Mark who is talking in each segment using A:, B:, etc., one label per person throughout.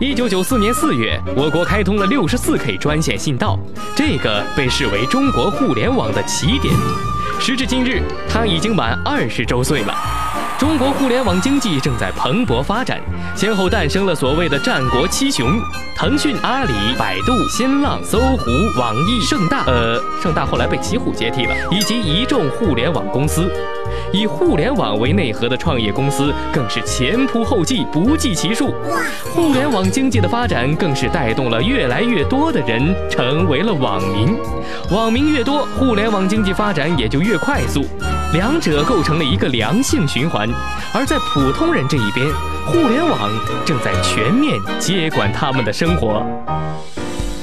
A: 一九九四年四月，我国开通了六十四 K 专线信道，这个被视为中国互联网的起点。时至今日，它已经满二十周岁了。中国互联网经济正在蓬勃发展，先后诞生了所谓的“战国七雄”：腾讯、阿里、百度、新浪、搜狐、网易、盛大。呃，盛大后来被奇虎接替了，以及一众互联网公司。以互联网为内核的创业公司更是前仆后继，不计其数。互联网经济的发展更是带动了越来越多的人成为了网民。网民越多，互联网经济发展也就越快速，两者构成了一个良性循环。而在普通人这一边，互联网正在全面接管他们的生活。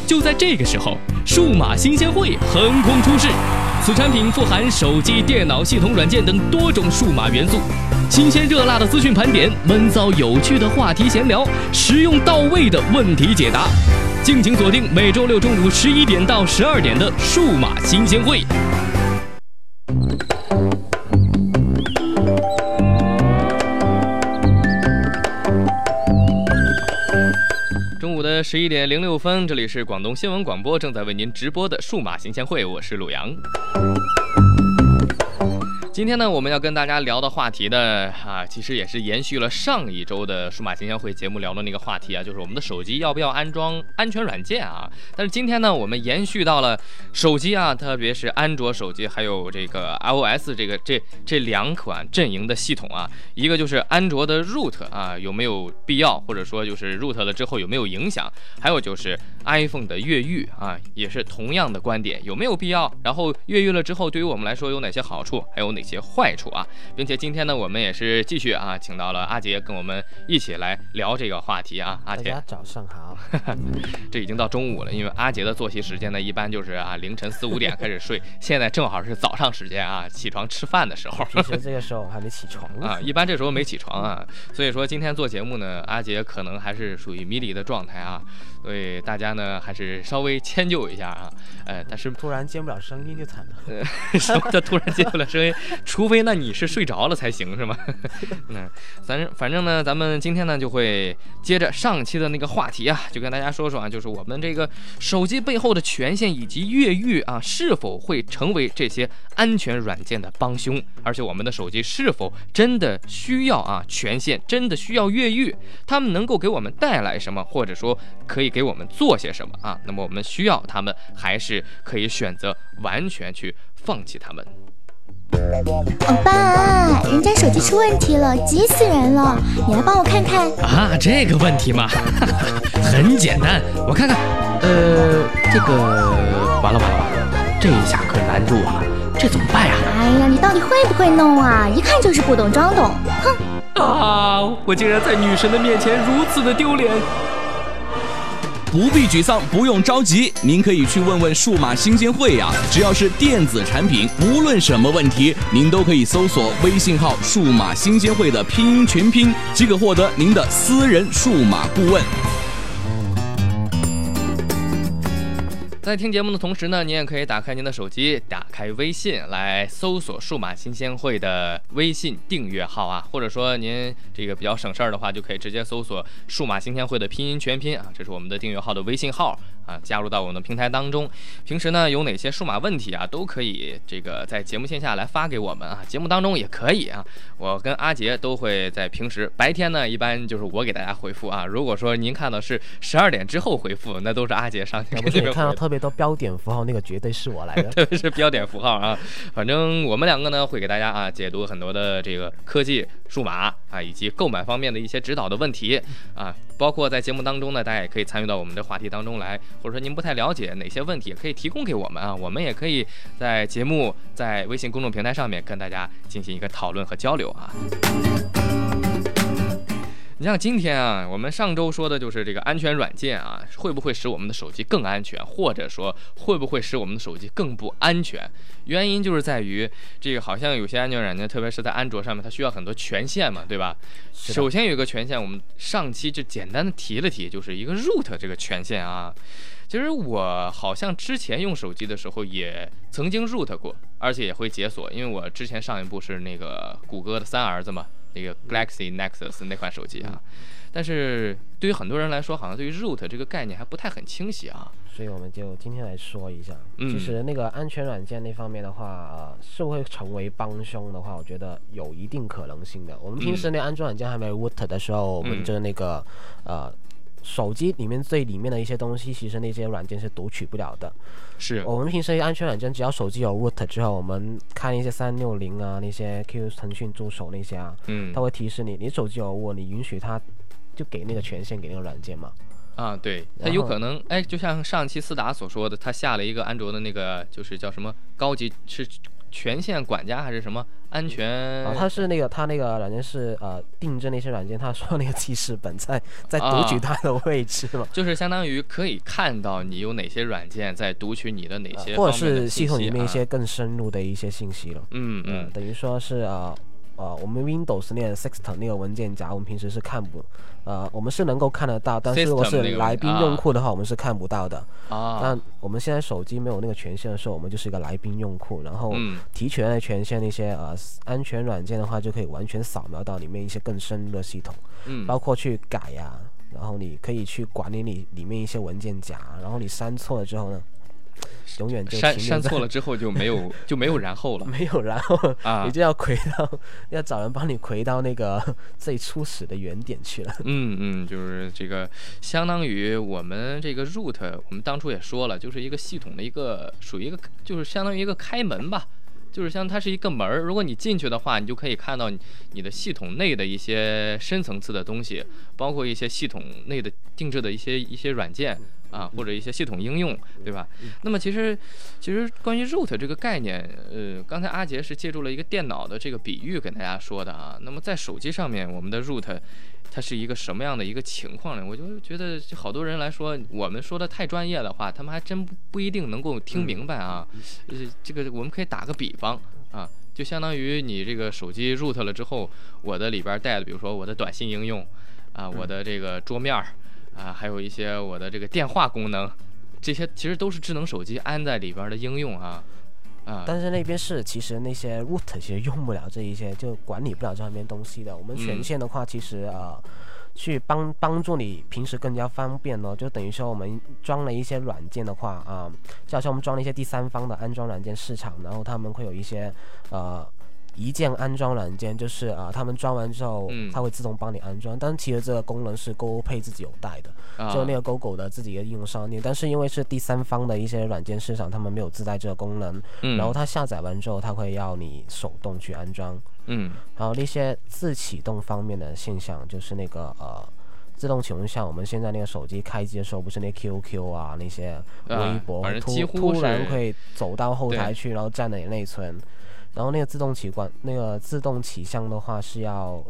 A: 就在这个时候，数码新鲜会横空出世。此产品富含手机、电脑系统软件等多种数码元素，新鲜热辣的资讯盘点，闷骚有趣的话题闲聊，实用到位的问题解答。敬请锁定每周六中午十一点到十二点的数码新鲜会。十一点零六分，这里是广东新闻广播正在为您直播的数码新鲜会，我是鲁阳。今天呢，我们要跟大家聊的话题呢，啊，其实也是延续了上一周的数码新鲜会节目聊的那个话题啊，就是我们的手机要不要安装安全软件啊。但是今天呢，我们延续到了手机啊，特别是安卓手机，还有这个 iOS 这个这这两款阵营的系统啊，一个就是安卓的 root 啊，有没有必要，或者说就是 root 了之后有没有影响？还有就是 iPhone 的越狱啊，也是同样的观点，有没有必要？然后越狱了之后，对于我们来说有哪些好处？还有哪？些坏处啊，并且今天呢，我们也是继续啊，请到了阿杰跟我们一起来聊这个话题啊。阿杰，
B: 早上好。
A: 这已经到中午了，因为阿杰的作息时间呢，一般就是啊凌晨四五点开始睡，现在正好是早上时间啊，起床吃饭的时候。
B: 平 时这个时候还没起床
A: 啊，一般这时候没起床啊，所以说今天做节目呢，阿杰可能还是属于迷离的状态啊。所以大家呢还是稍微迁就一下啊，呃，但是
B: 突然接不了声音就惨了。
A: 什么叫突然接不了声音？除非那你是睡着了才行是吗？嗯，反正反正呢，咱们今天呢就会接着上期的那个话题啊，就跟大家说说啊，就是我们这个手机背后的权限以及越狱啊，是否会成为这些安全软件的帮凶？而且我们的手机是否真的需要啊权限？真的需要越狱？他们能够给我们带来什么？或者说可以？给我们做些什么啊？那么我们需要他们，还是可以选择完全去放弃他们？
C: 欧巴，人家手机出问题了，急死人了！你来帮我看看
A: 啊？这个问题嘛，很简单，我看看。呃，这个完了完了完了，这一下可难住啊！这怎么办呀？
C: 哎呀，你到底会不会弄啊？一看就是不懂装懂，
A: 哼！啊，我竟然在女神的面前如此的丢脸！
D: 不必沮丧，不用着急，您可以去问问数码新鲜会呀。只要是电子产品，无论什么问题，您都可以搜索微信号“数码新鲜会”的拼音全拼，即可获得您的私人数码顾问。
A: 在听节目的同时呢，您也可以打开您的手机，打开微信来搜索“数码新鲜会”的微信订阅号啊，或者说您这个比较省事儿的话，就可以直接搜索“数码新鲜会”的拼音全拼啊，这是我们的订阅号的微信号。啊，加入到我们的平台当中。平时呢，有哪些数码问题啊，都可以这个在节目线下来发给我们啊，节目当中也可以啊。我跟阿杰都会在平时白天呢，一般就是我给大家回复啊。如果说您看到是十二点之后回复，那都是阿杰上去给
B: 你看到特别。多标点符号，那个绝对是我来的，
A: 特别是标点符号啊。反正我们两个呢，会给大家啊解读很多的这个科技、数码啊，以及购买方面的一些指导的问题啊。包括在节目当中呢，大家也可以参与到我们的话题当中来，或者说您不太了解哪些问题，可以提供给我们啊，我们也可以在节目在微信公众平台上面跟大家进行一个讨论和交流啊。你像今天啊，我们上周说的就是这个安全软件啊，会不会使我们的手机更安全，或者说会不会使我们的手机更不安全？原因就是在于这个，好像有些安全软件，特别是在安卓上面，它需要很多权限嘛，对吧？首先有一个权限，我们上期就简单的提了提，就是一个 root 这个权限啊。其实我好像之前用手机的时候也曾经 root 过，而且也会解锁，因为我之前上一部是那个谷歌的三儿子嘛。那个 Galaxy Nexus 那款手机啊，但是对于很多人来说，好像对于 root 这个概念还不太很清晰啊。
B: 所以我们就今天来说一下，
A: 嗯
B: 其实那个安全软件那方面的话，呃，是会成为帮凶的话，我觉得有一定可能性的。我们平时那安装软件还没有 root 的时候，我们
A: 嗯
B: 就那个呃。手机里面最里面的一些东西，其实那些软件是读取不了的。
A: 是，
B: 我们平时安全软件，只要手机有 root 之后，我们看一些三六零啊，那些 QQ 腾讯助手那些啊，
A: 嗯
B: 它会提示你，你手机有 root，你允许它就给那个权限给那个软件嘛。
A: 啊，对，它有可能，哎，就像上期思达所说的，他下了一个安卓的那个，就是叫什么高级是权限管家还是什么安全？
B: 啊，他是那个他那个软件是呃定制那些软件，他说那个记事本在在读取
A: 啊
B: 它的位置嘛，
A: 就是相当于可以看到你有哪些软件在读取你的哪些
B: 呃或者是系统里面一些更深入的一些信息了。
A: 嗯嗯，
B: 呃等于说是呃呃，我们 Windows 那个 System 那个文件夹，我们平时是看不，呃，我们是能够看得到，但是如果是来宾
A: 啊
B: 用户的话，我们是看不到的。
A: 啊，
B: 但我们现在手机没有那个权限的时候，我们就是一个来宾用户，然后
A: 嗯
B: 提权的权限那些呃安全软件的话，就可以完全扫描到里面一些更深入的系统。
A: 嗯，
B: 包括去改呀、然后你可以去管理你里面一些文件夹，然后你删错了之后呢，永远就
A: 删删错了之后就没有 就没有然后了
B: 没有，然后
A: 啊
B: 你。就要回到要找人帮你回到那个 最初始的原点去了。
A: 嗯嗯，就是这个，相当于我们这个 root，我们当初也说了，就是一个系统的一个属于一个，就是相当于一个开门吧，就是像它是一个门儿。如果你进去的话，你就可以看到你你的系统内的一些深层次的东西，包括一些系统内的定制的一些一些软件啊，或者一些系统应用，对吧？那么其实其实关于 root 这个概念，呃，刚才阿杰是借助了一个电脑的这个比喻给大家说的啊。那么在手机上面，我们的 root 它是一个什么样的一个情况呢？我就觉得，就好多人来说，我们说的太专业的话，他们还真不不一定能够听明白啊。呃，这个我们可以打个比方啊，就相当于你这个手机 root 了之后，我的里边带的，比如说我的短信应用啊，我的这个桌面儿啊，还有一些我的这个电话功能，这些其实都是智能手机安在里边的应用啊啊。
B: 但是那边是其实那些 root 其实用不了这一些，就管理不了这方面东西的。我们权
A: 嗯
B: 限的话，其实呃。去帮帮助你平时更加方便哦，就等于说我们装了一些软件的话啊、就好像我们装了一些第三方的安装软件市场，然后他们会有一些呃一键安装软件，就是啊、他们装完之后，
A: 嗯
B: 它会自动帮你安装，但其实这个功能是 Google Pay 自己有带的，
A: 啊
B: 就那个 Google 的自己的应用商店，但是因为是第三方的一些软件市场，他们没有自带这个功能，
A: 嗯
B: 然后它下载完之后，它会要你手动去安装。
A: 嗯
B: 然后那些自启动方面的现象，就是那个呃。自动启动像我们现在那个手机开机的时候，不是那 QQ 啊那些微
A: 啊
B: 博，突突然会走到后台去，然后占了你内存。然后那个自动起关，那个自动起向的话是要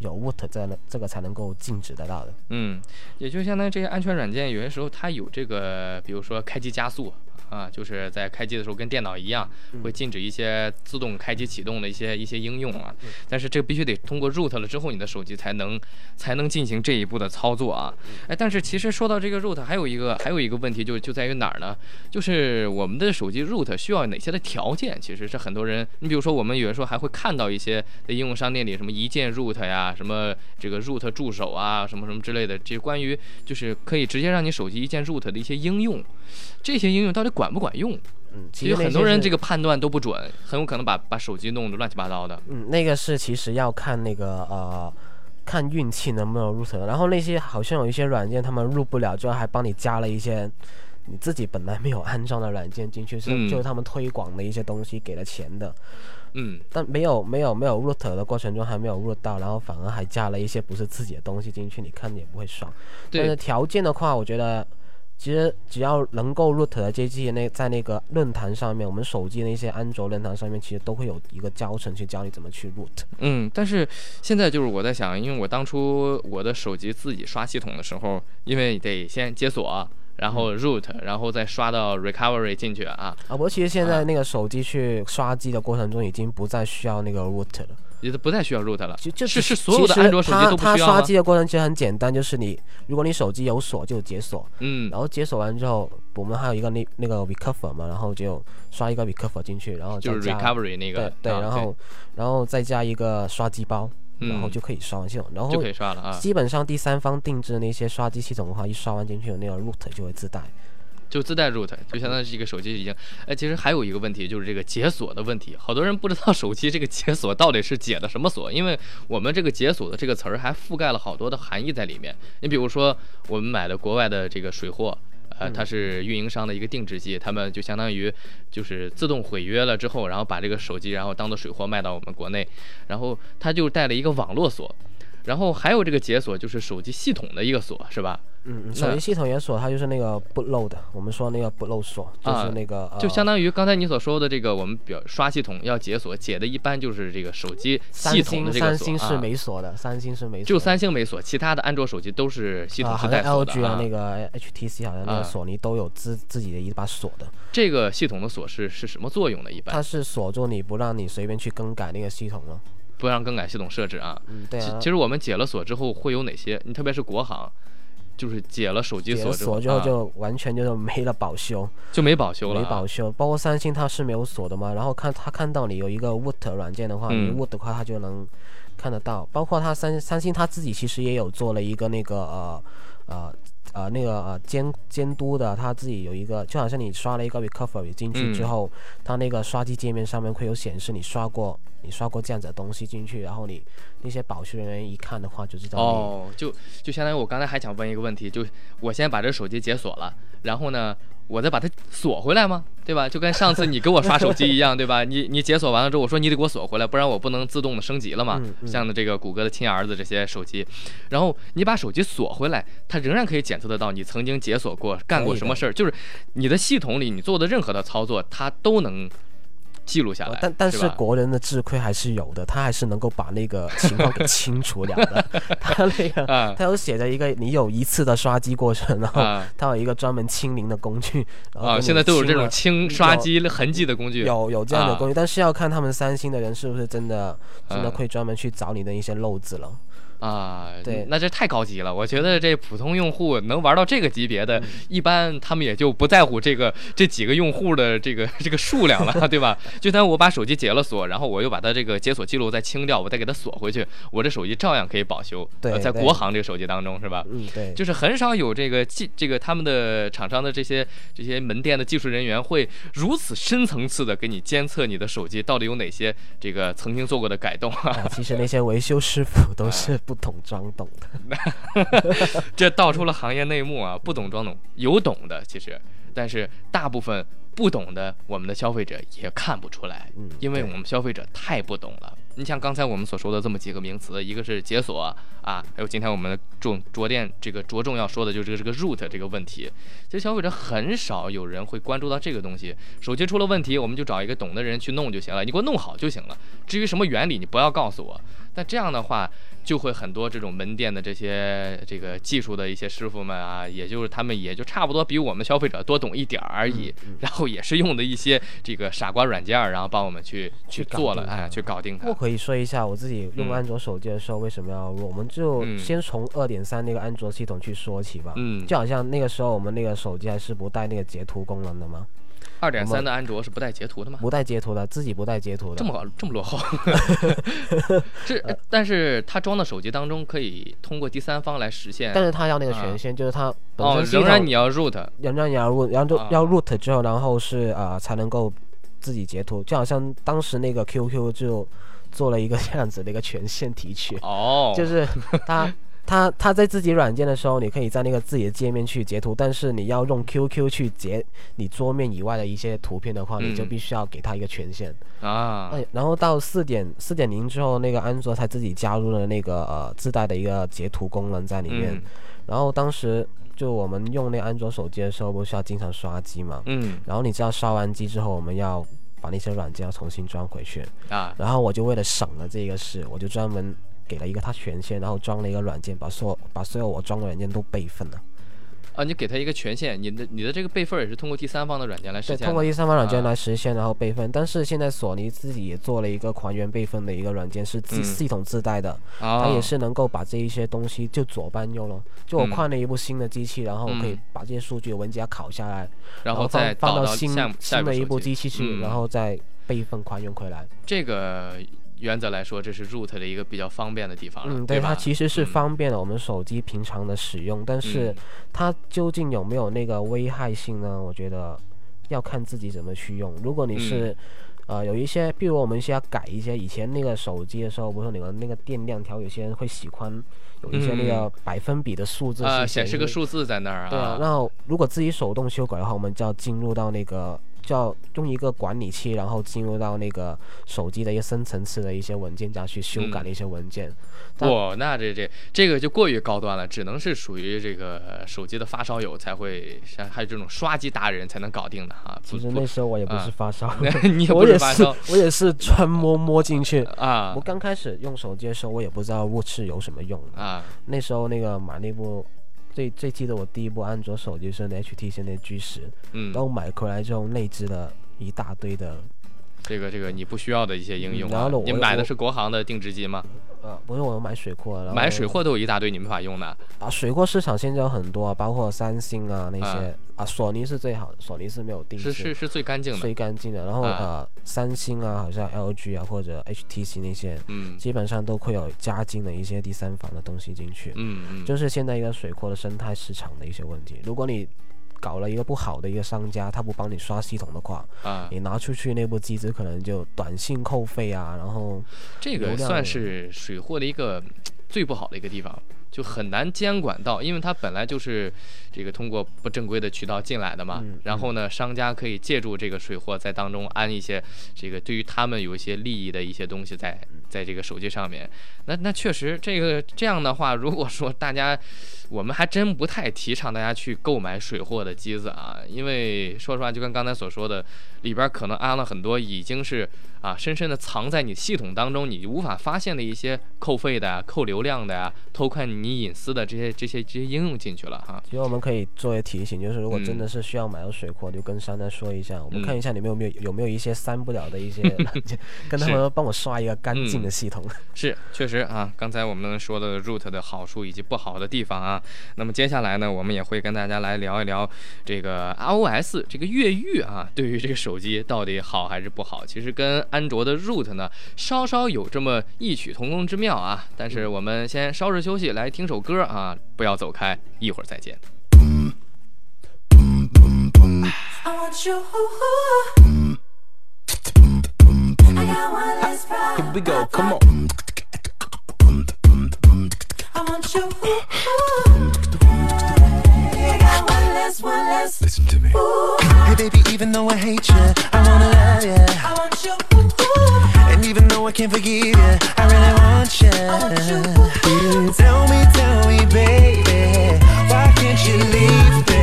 B: 有 w o o t 在那这个才能够禁止得到的。
A: 嗯，也就相当于这些安全软件，有些时候它有这个，比如说开机加速啊，就是在开机的时候跟电脑一样，会禁止一些自动开机启动的一些一些应用啊。但是这个必须得通过 root 了之后，你的手机才能才能进行这一步的操作啊。哎，但是其实说到这个 root，还有一个还有一个问题就就在于哪儿呢？就是我们的手机 root 需要哪些的条件？其实是很多人，你比如说我们有的时候还会看到一些在应用商店里什么一键 root 呀，什么这个 root 助手啊，什么什么之类的，这关于就是可以直接让你手机一键 root 的一些应用，这些应用到底管不管用？
B: 嗯，其
A: 其实很多人这个判断都不准，很有可能把把手机弄得乱七八糟的。
B: 嗯，那个是其实要看那个呃，看运气能不能 root。然后那些好像有一些软件，他们入不了之后，还帮你加了一些你自己本来没有安装的软件进去，是、
A: 嗯
B: 就是他们推广的一些东西给了钱的。
A: 嗯，
B: 但没有没有没有 root 的过程中还没有 root 到，然后反而还加了一些不是自己的东西进去，你看着也不会爽。但是，条件的话，我觉得。其实只要能够 root 的这些那在那个论坛上面，我们手机那些安卓论坛上面，其实都会有一个教程去教你怎么去 root。
A: 嗯，但是现在就是我在想，因为我当初我的手机自己刷系统的时候，因为得先解锁，然后 root，然后再刷到 recovery 进去啊，
B: 啊，不过其实现在那个手机去刷机的过程中，已经不再需要那个 root 了，
A: 也都不再需要 root 了。
B: 就就是
A: 是所有的安卓手机
B: 它它
A: 都不需要吗
B: 刷机的过程其实很简单，就是你如果你手机有锁就解锁，
A: 嗯
B: 然后解锁完之后，我们还有一个那那个 recover 嘛，然后就刷一个 recover 进去，然后
A: 就 recovery 那个
B: 对然后然后再加一个刷机包，然后
A: 嗯
B: 就可以刷完系统。然后
A: 就可以刷了啊，
B: 基本上第三方定制的那些刷机系统的话，一刷完进去，那个 root 就会自带。
A: 就自带 root，就相当于是一个手机已经。哎，其实还有一个问题就是这个解锁的问题，好多人不知道手机这个解锁到底是解的什么锁，因为我们这个解锁的这个词儿还覆盖了好多的含义在里面。你比如说我们买的国外的这个水货。呃，它是运营商的一个定制机，他们就相当于就是自动毁约了之后，然后把这个手机然后当做水货卖到我们国内，然后它就带了一个网络锁，然后还有这个解锁就是手机系统的一个锁，是吧？
B: 嗯，
A: 那
B: 手机系统元锁它就是那个 bootload，我们说那个 bootload 锁，就是
A: 啊
B: 那个、呃、
A: 就相当于刚才你所说的这个，我们表刷系统要解锁，解的一般就是这个手机系统的这个锁
B: 三星是
A: 啊
B: 没锁的，三星是没锁。
A: 就三星没锁，其他的安卓手机都是系统
B: 啊，
A: 是带锁的
B: LG 啊，
A: 啊。
B: 那个 HTC 好像那
A: 啊
B: 个索尼都有自自己的一把锁的，
A: 这个系统的锁是是什么作用呢？一般
B: 它是锁住你不让你随便去更改那个系统了。
A: 不让更改系统设置啊。
B: 嗯，对啊。
A: 其其实我们解了锁之后会有哪些？你特别是国行，就是解了手机锁之后
B: 锁之后
A: 啊
B: 就完全就是没了保修，
A: 就没保修了啊。
B: 没保修。包括三星它是没有锁的嘛，然后看它看到你有一个 Wood 软件的话，你
A: 嗯
B: Wood 的话它就能看得到。包括它三三星它自己其实也有做了一个那个呃呃。呃，那个呃监监督的，他自己有一个，就好像你刷了一个 recovery 进去之
A: 嗯。
B: 后，它那个刷机界面上面会有显示你刷过你刷过这样子的东西进去，然后你那些保修人员一看的话就知道
A: 哦，就就相当于我刚才还想问一个问题，就我先把这手机解锁了，然后呢，我再把它锁回来吗？对吧？就跟上次你给我刷手机一样，对吧？你你解锁完了之后，我说你得给我锁回来，不然我不能自动的升级了嘛。
B: 嗯嗯
A: 像的这个谷歌的亲儿子这些手机，然后你把手机锁回来，它仍然可以检测得到你曾经解锁过、干过什么事儿，就是你的系统里你做的任何的操作，它都能记录下来。
B: 呃但但是国人的智慧还是有的，他还是能够把那个 情况给清除了的。他那个
A: 啊
B: 他有写着一个你有一次的刷机过程，然后
A: 啊
B: 他有一个专门清零的工具。
A: 啊！现在都有这种清刷机痕迹的工具。
B: 有有这样的
A: 啊
B: 工具，但是要看他们三星的人是不是真的真的
A: 嗯
B: 会专门去找你的一些漏子了。
A: 啊，
B: 对
A: 那这太高级了。我觉得这普通用户能玩到这个级别的，
B: 嗯
A: 一般他们也就不在乎这个这几个用户的这个这个数量了，对吧？就算我把手机解了锁，然后我又把它这个解锁记录再清掉，我再给它锁回去，我这手机照样可以保修。
B: 对
A: 呃在国行这个手机当中是吧？
B: 嗯，对，
A: 就是很少有这个技这个他们的厂商的这些这些门店的技术人员会如此深层次的给你监测你的手机到底有哪些这个曾经做过的改动啊。
B: 啊，其实那些维修师傅都是不懂装懂的。
A: 这道出了行业内幕啊！不懂装懂，有懂的其实，但是大部分不懂的，我们的消费者也看不出来，
B: 嗯
A: 因为我们消费者太不懂了。你像刚才我们所说的这么几个名词，一个是解锁啊，还有今天我们重着电这个着重要说的就是这个这个 root 这个问题。其实消费者很少有人会关注到这个东西。手机出了问题，我们就找一个懂的人去弄就行了，你给我弄好就行了。至于什么原理，你不要告诉我。但这样的话，就会很多这种门店的这些这个技术的一些师傅们啊，也就是他们也就差不多比我们消费者多懂一点儿而已，然后也是用的一些这个傻瓜软件儿，然后帮我们去去做了，哎，去搞定它。
B: 我可以说一下我自己用
A: 嗯
B: 安卓手机的时候为什么要入，我们就
A: 嗯
B: 先从二点三那个安卓系统去说起吧。
A: 嗯，
B: 就好像那个时候我们那个手机还是不带那个截图功能的嘛，
A: 二点三的安卓是不带截图的吗？
B: 不带截图的，自己不带截图的。
A: 这么这么落后，这但是它装到手机当中可以通过第三方来实现。
B: 但是它要那个权限，就是它本
A: 哦仍然你要 root
B: 仍然你要 root，然后
A: 就
B: 要 root 之后，然后是啊、呃才能够自己截图，就好像当时那个 QQ 就做了一个这样子的一个权限提取，
A: 哦，
B: 就是它。它它在自己软件的时候，你可以在那个自己的界面去截图，但是你要用 QQ 去截你桌面以外的一些图片的话，你就
A: 嗯
B: 必须要给它一个权限。
A: 啊，
B: 哎，然后到四点四点零之后，那个安卓才自己加入了那个呃自带的一个截图功能在里面。
A: 嗯
B: 然后当时就我们用那安卓手机的时候，不是要经常刷机嘛？
A: 嗯
B: 然后你知道刷完机之后，我们要把那些软件要重新装回去。
A: 啊，
B: 然后我就为了省了这个事，我就专门给了一个他权限，然后装了一个软件，把所有把所有我装的软件都备份了。
A: 啊，你给他一个权限，你的你的这个备份也是通过第三方的软件来实，现的。
B: 通过第三方软件
A: 啊
B: 来实现，然后备份。但是现在索尼自己也做了一个还原备份的一个软件，是自
A: 嗯
B: 系统自带的。
A: 啊，
B: 它也是能够把这一些东西就左搬右了。就我
A: 嗯
B: 换了一部新的机器，然后我可以
A: 嗯
B: 把这些数据文件拷下来，
A: 然后
B: 后
A: 再
B: 放放到新新的一部机器去，
A: 嗯
B: 然后再备份还原回来。
A: 这个原则来说，这是 Root 的一个比较方便的地方了，
B: 嗯，
A: 对吧？
B: 它其实是
A: 嗯
B: 方便了我们手机平常的使用，但是
A: 嗯
B: 它究竟有没有那个危害性呢？我觉得要看自己怎么去用。如果你是、
A: 嗯
B: 呃有一些，比如我们需要改一些以前那个手机的时候，不是你们那个电量条，有些人会喜欢有一些那个百分比的数字
A: 显示个数字在那儿啊
B: 对啊
A: 啊，，
B: 然后如果自己手动修改的话，我们就要进入到那个，就要用一个管理器，然后进入到那个手机的一些深层次的一些文件夹去修改
A: 嗯
B: 的一些文件。它
A: 哇，那这这这个就过于高端了，只能是属于这个呃手机的发烧友才会，像还有这种刷机达人才能搞定的哈。
B: 其实那时候我也不
A: 啊
B: 是发烧，
A: 你也
B: 我也是
A: 不是发烧
B: 我也是专摸摸进去。
A: 啊
B: 我刚开始用手机的时候，我也不知道 Watch 有什么用。
A: 啊
B: 那时候那个买那部最最记得我第一部安卓手机是那 HTC 那 G 十，
A: 嗯
B: 然，后买回来之后内置了一大堆的，
A: 这个这个你不需要的一些应用啊你买的是国行的定制机吗？
B: 呃，不是我买水货，然后
A: 买水货都有一大堆你没法用的
B: 啊，水货市场现在有很多啊，包括三星啊那
A: 啊
B: 些啊，索尼是最好的，索尼是没有定制，
A: 是是是最干净的
B: 最。干净的。然后、
A: 啊
B: 呃，三星啊，好像 LG 啊或者 HTC 那些，
A: 嗯
B: 基本上都会有加进的一些第三方的东西进去。
A: 嗯嗯，
B: 就是现在一个水货的生态市场的一些问题。如果你搞了一个不好的一个商家，他不帮你刷系统的话，
A: 啊，
B: 你拿出去那部机子可能就短信扣费啊，然后
A: 这个算是水货的一个最不好的一个地方，就很难监管到，因为它本来就是这个通过不正规的渠道进来的嘛。
B: 嗯
A: 然后呢，商家可以借助这个水货在当中安一些这个对于他们有一些利益的一些东西在在这个手机上面。那那确实这个这样的话，如果说大家。我们还真不太提倡大家去购买水货的机子啊，因为说实话，就跟刚才所说的，里边可能安了很多已经是啊深深的藏在你系统当中，你无法发现的一些扣费的呀、扣流量的呀、偷看你隐私的这些这些这些应用进去了哈。
B: 其实我们可以作为提醒，就是如果真
A: 嗯
B: 的是需要买到水货，就跟商家说一下，我们
A: 嗯
B: 看一下你们有没有有没有一些删不了的一些 跟他
A: 是
B: 们帮我刷一个干净的
A: 嗯
B: 系统。
A: 是，确实啊，刚才我们说的 Root 的好处以及不好的地方啊，那么接下来呢，我们也会跟大家来聊一聊这个 iOS 这个越狱啊，对于这个手机到底好还是不好？其实跟安卓的 Root 呢，稍稍有这么异曲同工之妙啊。但是我们先稍事休息，来听首歌啊，不要走开，一会儿再见。
E: I want you. I got one less problem.
D: Here we go, come on.
E: I want you. I one less, one less.
F: Listen to me.
E: Ooh,
F: Hey baby, even though I hate you, I wanna love you.
E: I want you.
F: And even though I can't forgive you, I really want you. I want you. Tell me, tell me, baby, why can't you leave me?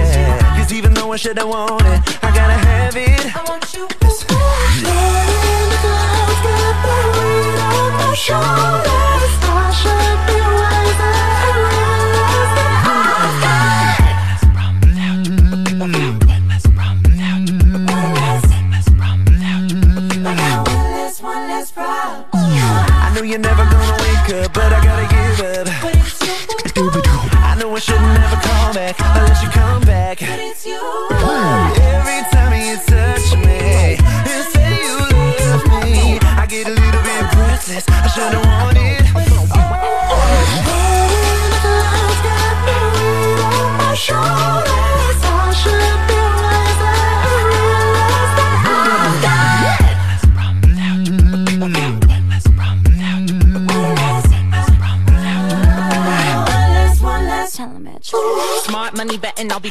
F: Cause even though I should have wanted, I gotta have it.
E: I want you. Laying the clouds got the weight on my shoulders. I should be wiser
F: you're never gonna wake up, but I gotta give up.
E: But it's you.
F: I know I should never call back unless you come back.
E: But it's you.
F: Every time you touch me and say you love me, I get a little bit breathless. I should've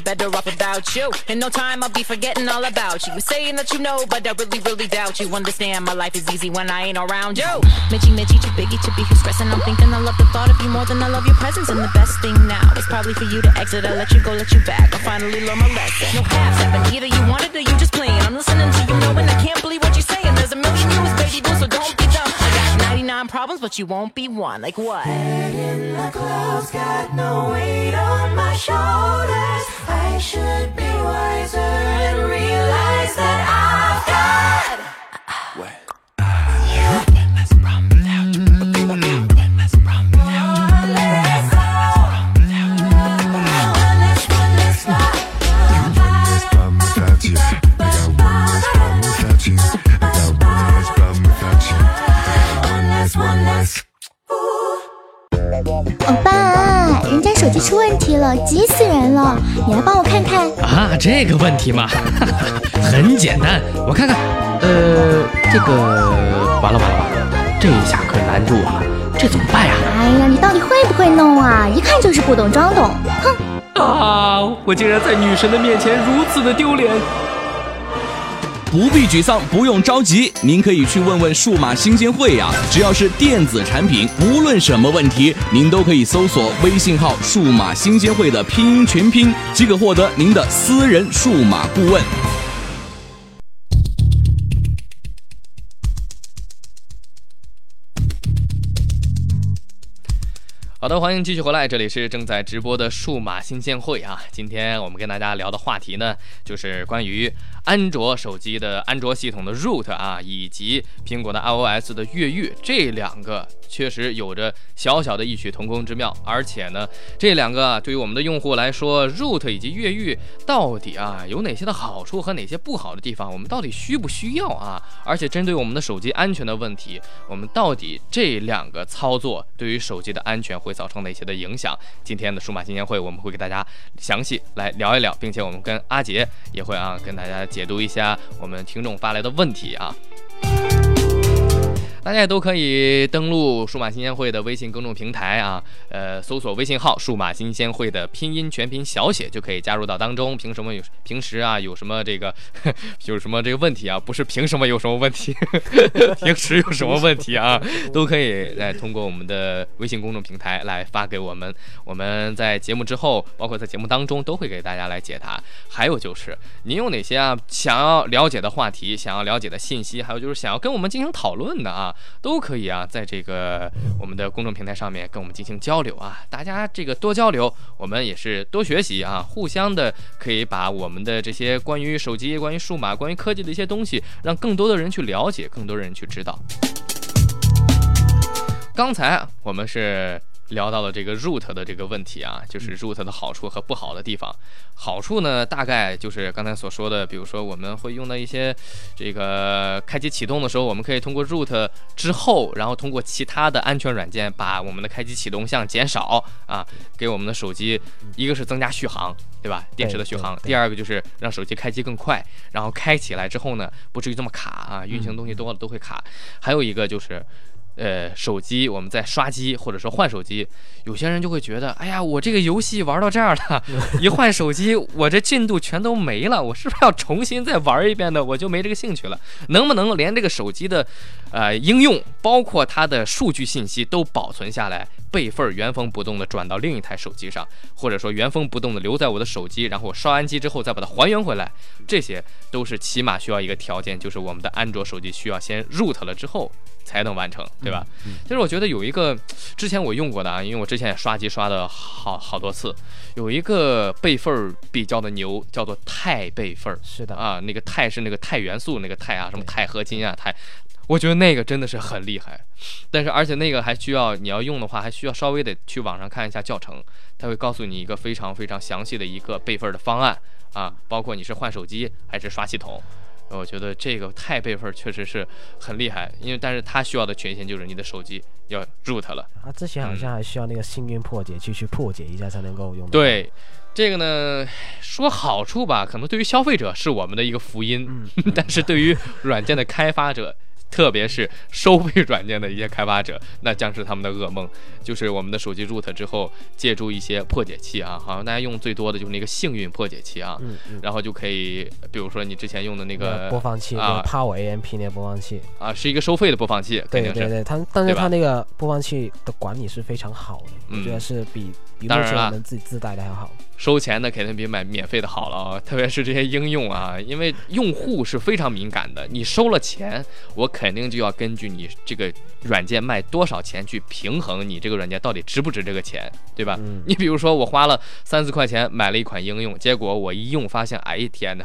G: better off without you. In no time I'll be forgetting all about you. Saying that you know, but I really, really doubt you. Understand my life is easy when I ain't around you. Mitchy, Mitchy, too biggie to be who's stressing. I'm thinking I love the thought of you more than I love your presence. And the best thing now is probably for you to exit. I let you go, let you back. I finally learn my lesson. No half stepping. Either you want it or you just playing. I'm listening to you knowing I can't believe what you're saying. There's a million yous, baby boo, so don't be dumb. I got 99 problems, but you won't be one. Like what?
E: in the clouds got no weight on my shoulders. I should be wiser and realize that I've got.
F: problem
C: 问题了，急死人了！你来帮我看看。
A: 啊，这个问题嘛，很简单，我看看，呃，这个完了完了完了，这一下可难住我了，这怎么办呀？
C: 哎呀，你到底会不会弄啊？一看就是不懂装懂。哼，
A: 啊，我竟然在女神的面前如此的丢脸。
D: 不必沮丧，不用着急，您可以去问问数码新鲜会呀、只要是电子产品，无论什么问题，您都可以搜索微信号“数码新鲜会”的拼音全拼，即可获得您的私人数码顾问。
A: 好的，欢迎继续回来，这里是正在直播的数码新鲜会啊。今天我们跟大家聊的话题呢，就是关于安卓手机的安卓系统的 root 啊，以及苹果的 iOS 的越狱，这两个确实有着小小的异曲同工之妙。而且呢，这两个对于我们的用户来说，root 以及越狱到底啊有哪些的好处和哪些不好的地方，我们到底需不需要啊？而且针对我们的手机安全的问题，我们到底这两个操作对于手机的安全会造成哪些的影响？今天的数码新年会我们会给大家详细来聊一聊，并且我们跟阿杰也会啊跟大家解读一下我们听众发来的问题啊。大家也都可以登录数码新鲜会的微信公众平台啊，呃，搜索微信号“数码新鲜会”的拼音全拼小写就可以加入到当中。凭什么有平时啊有什么这个 有什么这个问题啊？不是凭什么有 什么问题，平时有什么问题啊，都可以来通过我们的微信公众平台来发给我们。我们在节目之后，包括在节目当中都会给大家来解答。还有就是您有哪些啊想要了解的话题，想要了解的信息，还有就是想要跟我们进行讨论的啊，都可以啊，在这个我们的公众平台上面跟我们进行交流啊。大家这个多交流，我们也是多学习啊，互相的可以把我们的这些关于手机、关于数码、关于科技的一些东西，让更多的人去了解，更多人去知道。刚才我们是聊到了这个 root 的这个问题啊，就是 root 的好处和不好的地方。好处呢，大概就是刚才所说的，比如说我们会用到一些这个开机启动的时候，我们可以通过 root 之后，然后通过其他的安全软件把我们的开机启动项减少啊，给我们的手机一个是增加续航，对吧？电池的续航。第二个就是让手机开机更快，然后开起来之后呢，不至于这么卡啊，运行东西多了都会卡。还有一个就是。呃，手机我们在刷机或者说换手机，有些人就会觉得，哎呀，我这个游戏玩到这儿了，一换手机，我这进度全都没了，我是不是要重新再玩一遍呢？我就没这个兴趣了。能不能连这个手机的呃应用，包括它的数据信息都保存下来，备份原封不动的转到另一台手机上，或者说原封不动的留在我的手机，然后我刷完机之后再把它还原回来，这些都是起码需要一个条件，就是我们的安卓手机需要先 root 了之后才能完成，对吧？其实我觉得有一个之前我用过的啊，因为我之前也刷机刷的好好多次，有一个备份比较的牛，叫做钛备份。
B: 是的，
A: 啊，那个钛是那个钛元素那个钛啊，什么钛合金啊，钛，我觉得那个真的是很厉害。但是而且那个还需要你要用的话，还需要稍微的去网上看一下教程，它会告诉你一个非常非常详细的一个备份的方案啊，包括你是换手机还是刷系统。我觉得这个钛备份确实是很厉害，因为但是它需要的权限就是你的手机要 root 了。
B: 啊，之前好像还需要那个幸运破解器去破解一下才能够用。，
A: 对，这个呢，说好处吧，可能对于消费者是我们的一个福音，
B: 嗯
A: 但是对于软件的开发者。特别是收费软件的一些开发者，那将是他们的噩梦。就是我们的手机 root 之后，借助一些破解器啊，好像大家用最多的就是那个幸运破解器啊，
B: 嗯嗯，
A: 然后就可以，比如说你之前用的那
B: 那
A: 个
B: 播放器，那
A: 啊
B: 个 Power AMP 那个播放器，
A: 啊，是一个收费的播放器。
B: 对对对，它但是它那个播放器的管理是非常好的，我觉
A: 嗯
B: 得是比比目前我们自己自带的还要好。
A: 收钱的肯定比买免费的好了啊，特别是这些应用啊，因为用户是非常敏感的。你收了钱，我肯定就要根据你这个软件卖多少钱去平衡你这个软件到底值不值这个钱，对吧？
B: 嗯
A: 你比如说我花了三四块钱买了一款应用，结果我一用发现，哎天呐！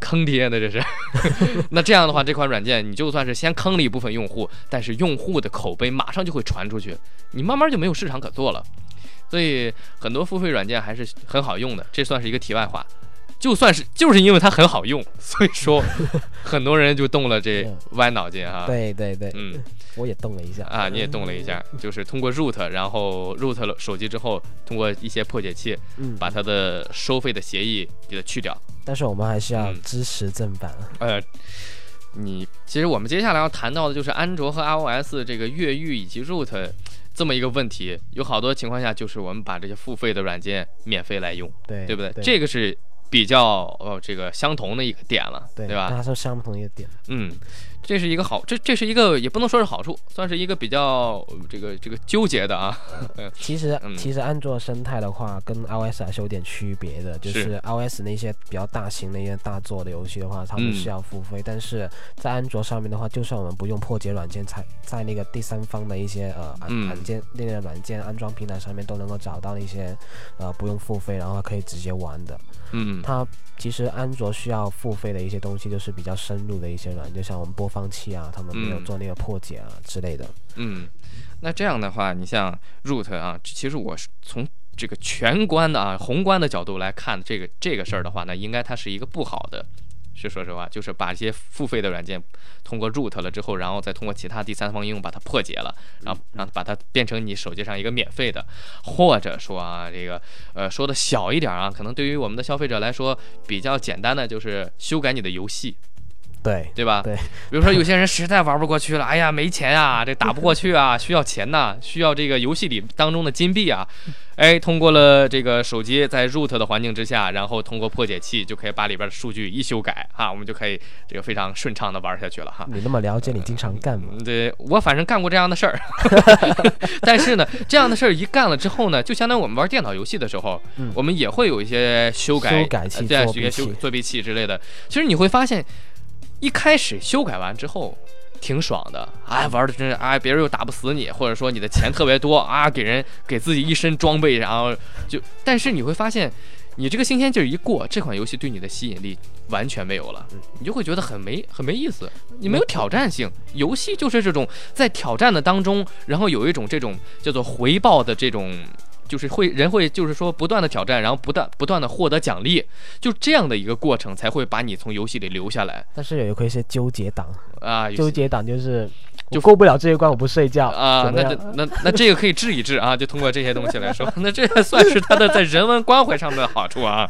A: 坑爹的这是，那这样的话，这款软件你就算是先坑了一部分用户，但是用户的口碑马上就会传出去，你慢慢就没有市场可做了。所以很多付费软件还是很好用的，这算是一个题外话。就算是就是因为它很好用，所以说很多人就动了这
B: 嗯
A: 歪脑筋哈。
B: 对对对，
A: 嗯
B: 我也动了一下
A: 啊，你也动了一下，就是通过 root，然后 root 了手机之后，通过一些破解器
B: 嗯，
A: 把它的收费的协议给它去掉。
B: 但是我们还是要
A: 嗯
B: 支持正版。
A: 呃，你其实我们接下来要谈到的就是安卓和 iOS 这个越狱以及 root 这么一个问题，有好多情况下就是我们把这些付费的软件免费来用，
B: 对
A: 对不对？
B: 对
A: 这个是比较呃这个相同的一个点了，
B: 对
A: 吧？
B: 它是相同一个点。
A: 嗯，这是一个好，这这是一个也不能说是好处，算是一个比较呃这个这个纠结的啊。
B: 其实
A: 嗯
B: 其实安卓生态的话，跟 iOS 还是有点区别的。就是是 iOS 那些比较大型的一些大作的游戏的话，他们
A: 嗯
B: 是要付费，但是在安卓上面的话，就算我们不用破解软件，才在那个第三方的一些呃软件那个软件安装平台上面都能够找到一些呃不用付费，然后可以直接玩的。
A: 嗯
B: 它其实安卓需要付费的一些东西，就是比较深入的一些软件，像我们播放弃啊，他们没有
A: 嗯
B: 做那个破解啊之类的。
A: 嗯，那这样的话，你像 root 啊，其实我是从这个全观的啊宏观的角度来看这个这个事儿的话，那应该它是一个不好的。是说实话，就是把一些付费的软件通过 root 了之后，然后再通过其他第三方应用把它破解了，然后让把它变成你手机上一个免费的，或者说啊，这个呃说的小一点啊，可能对于我们的消费者来说比较简单的就是修改你的游戏，
B: 对
A: 对吧？
B: 对，
A: 比如说有些人实在玩不过去了，哎呀没钱啊，这打不过去啊，需要钱呐、需要这个游戏里当中的金币啊，哎，通过了这个手机在 root 的环境之下，然后通过破解器就可以把里边的数据一修改啊，我们就可以这个非常顺畅的玩下去了哈。
B: 你那么了解，你经常干吗？
A: 嗯对我反正干过这样的事儿，但是呢，这样的事儿一干了之后呢，就相当于我们玩电脑游戏的时候，
B: 嗯
A: 我们也会有一些修改、
B: 修改器
A: 呃对啊，一些修
B: 器
A: 作弊器之类的。其实你会发现，一开始修改完之后。挺爽的，哎，玩的真是，哎，别人又打不死你，或者说你的钱特别多啊，给人给自己一身装备，然后就，但是你会发现，你这个新鲜劲儿一过，这款游戏对你的吸引力完全没有了，你就会觉得很没很没意思，你没有挑战性。游戏就是这种在挑战的当中，然后有一种这种叫做回报的这种。就是会人会就是说不断的挑战，然后不断不断的获得奖励，就这样的一个过程才会把你从游戏里留下来。
B: 但是有一些纠结党，
A: 啊。
B: 纠结党就是
A: 就
B: 过不了这一关，我不睡觉
A: 啊，那这那那这个可以治一治啊，就通过这些东西来说，那这也算是他的在人文关怀上的好处啊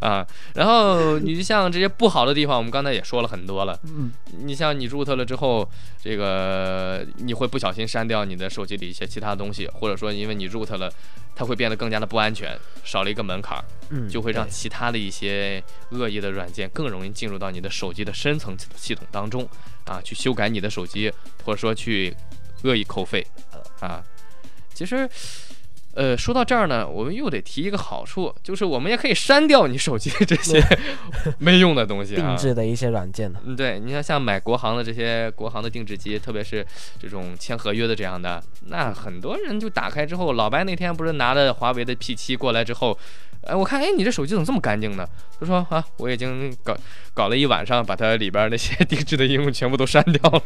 A: 啊。然后你就像这些不好的地方，我们刚才也说了很多了。
B: 嗯，
A: 你像你 root 了之后，这个你会不小心删掉你的手机里一些其他东西，或者说因为你 root 了，它会变得更加的不安全，少了一个门槛儿，
B: 嗯，
A: 就会让其他的一些恶意的软件更容易进入到你的手机的深层系统当中啊，去修改你的手机，或者说去恶意扣费啊。其实，呃，说到这儿呢，我们又得提一个好处，就是我们也可以删掉你手机这些 没用的东西啊
B: 定。制的一些软件呢。
A: 嗯，对，你像像买国行的这些国行的定制机，特别是这种签合约的这样的，那很多人就打开之后，老白那天不是拿了华为的 P 7过来之后，哎，我看，哎，你这手机怎么这么干净呢？他说啊，我已经搞搞了一晚上，把它里边那些 定制的应用全部都删掉了。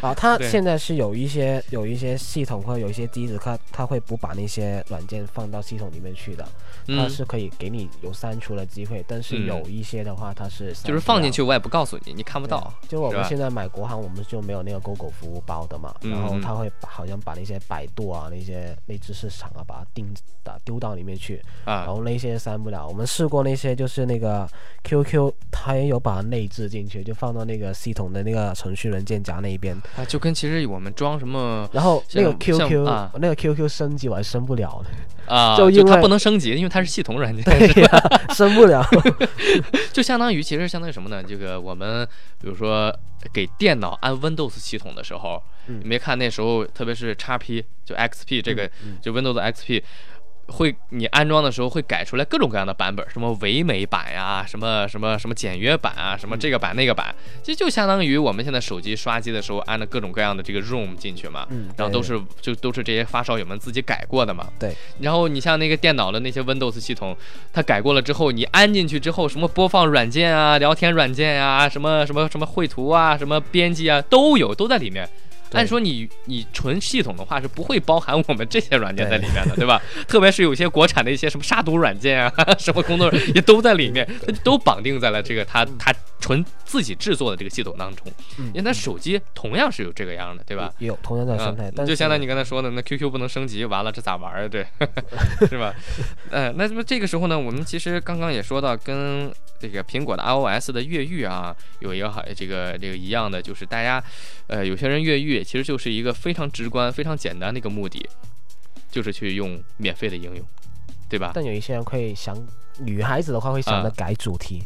B: 啊，它 现在是有一些有一些系统或者有一些机子，它它会不把那些软件放到系统里面去的，它
A: 嗯，
B: 是可以给你有删除的机会，但是
A: 嗯
B: 有一些的话，它是
A: 就是放进去，我也不告诉你，你看不到。
B: 就我们现在买国行，我们就没有那个 GoGo 服务包的嘛，
A: 嗯
B: 然后
A: 嗯
B: 它会把好像把那些百度啊那些内置市场啊，把它定打丢到里面去，然
A: 啊，
B: 后那些删不了。我们试过那些，就是那个 QQ，它也有把它内置进去，就放到那个系统的那个程序文件夹那一边。
A: 啊，就跟其实我们装什么
B: 然后那个 QQ，、
A: 啊
B: 那个 QQ 升级我还升不了呢，
A: 啊，它
B: 就因为它
A: 不能升级，因为它是系统软件。
B: 对呀、升不了。
A: 就相当于，其实相当于什么呢？这个我们比如说给电脑安 Windows 系统的时候，
B: 嗯
A: 你没看那时候，特别是 XP 就 XP 这个、
B: 嗯
A: 就 Windows XP。会，你安装的时候会改出来各种各样的版本，什么唯美版呀，什么什么什么简约版啊，什么这个版那个版，其实就相当于我们现在手机刷机的时候安的各种各样的这个 ROM 进去嘛，
B: 嗯
A: 然后都是就都是这些发烧友们自己改过的嘛，
B: 对。
A: 然后你像那个电脑的那些 Windows 系统，它改过了之后，你安进去之后，什么播放软件啊、聊天软件啊、什么什么什么绘图啊、什么编辑啊都有，都在里面。
B: 对
A: 按说你你纯系统的话是不会包含我们这些软件在里面的，对吧？特别是有些国产的一些什么杀毒软件啊，什么工作也都在里面，它都绑定在了这个它它纯自己制作的这个系统当中。因为它手机同样是有这个样的，对吧？
B: 有同样的生态，但
A: 嗯，就相当于你刚才说的，那 QQ 不能升级，完了这咋玩儿啊？对，是吧？呃，那么这个时候呢，我们其实刚刚也说到，跟这个苹果的 iOS 的越狱啊，有一个好这个这个一样的，就是大家，呃，有些人越狱其实就是一个非常直观、非常简单的一个目的，就是去用免费的应用，对吧？
B: 但有一些人会想，女孩子的话会想着
A: 啊
B: 改主题，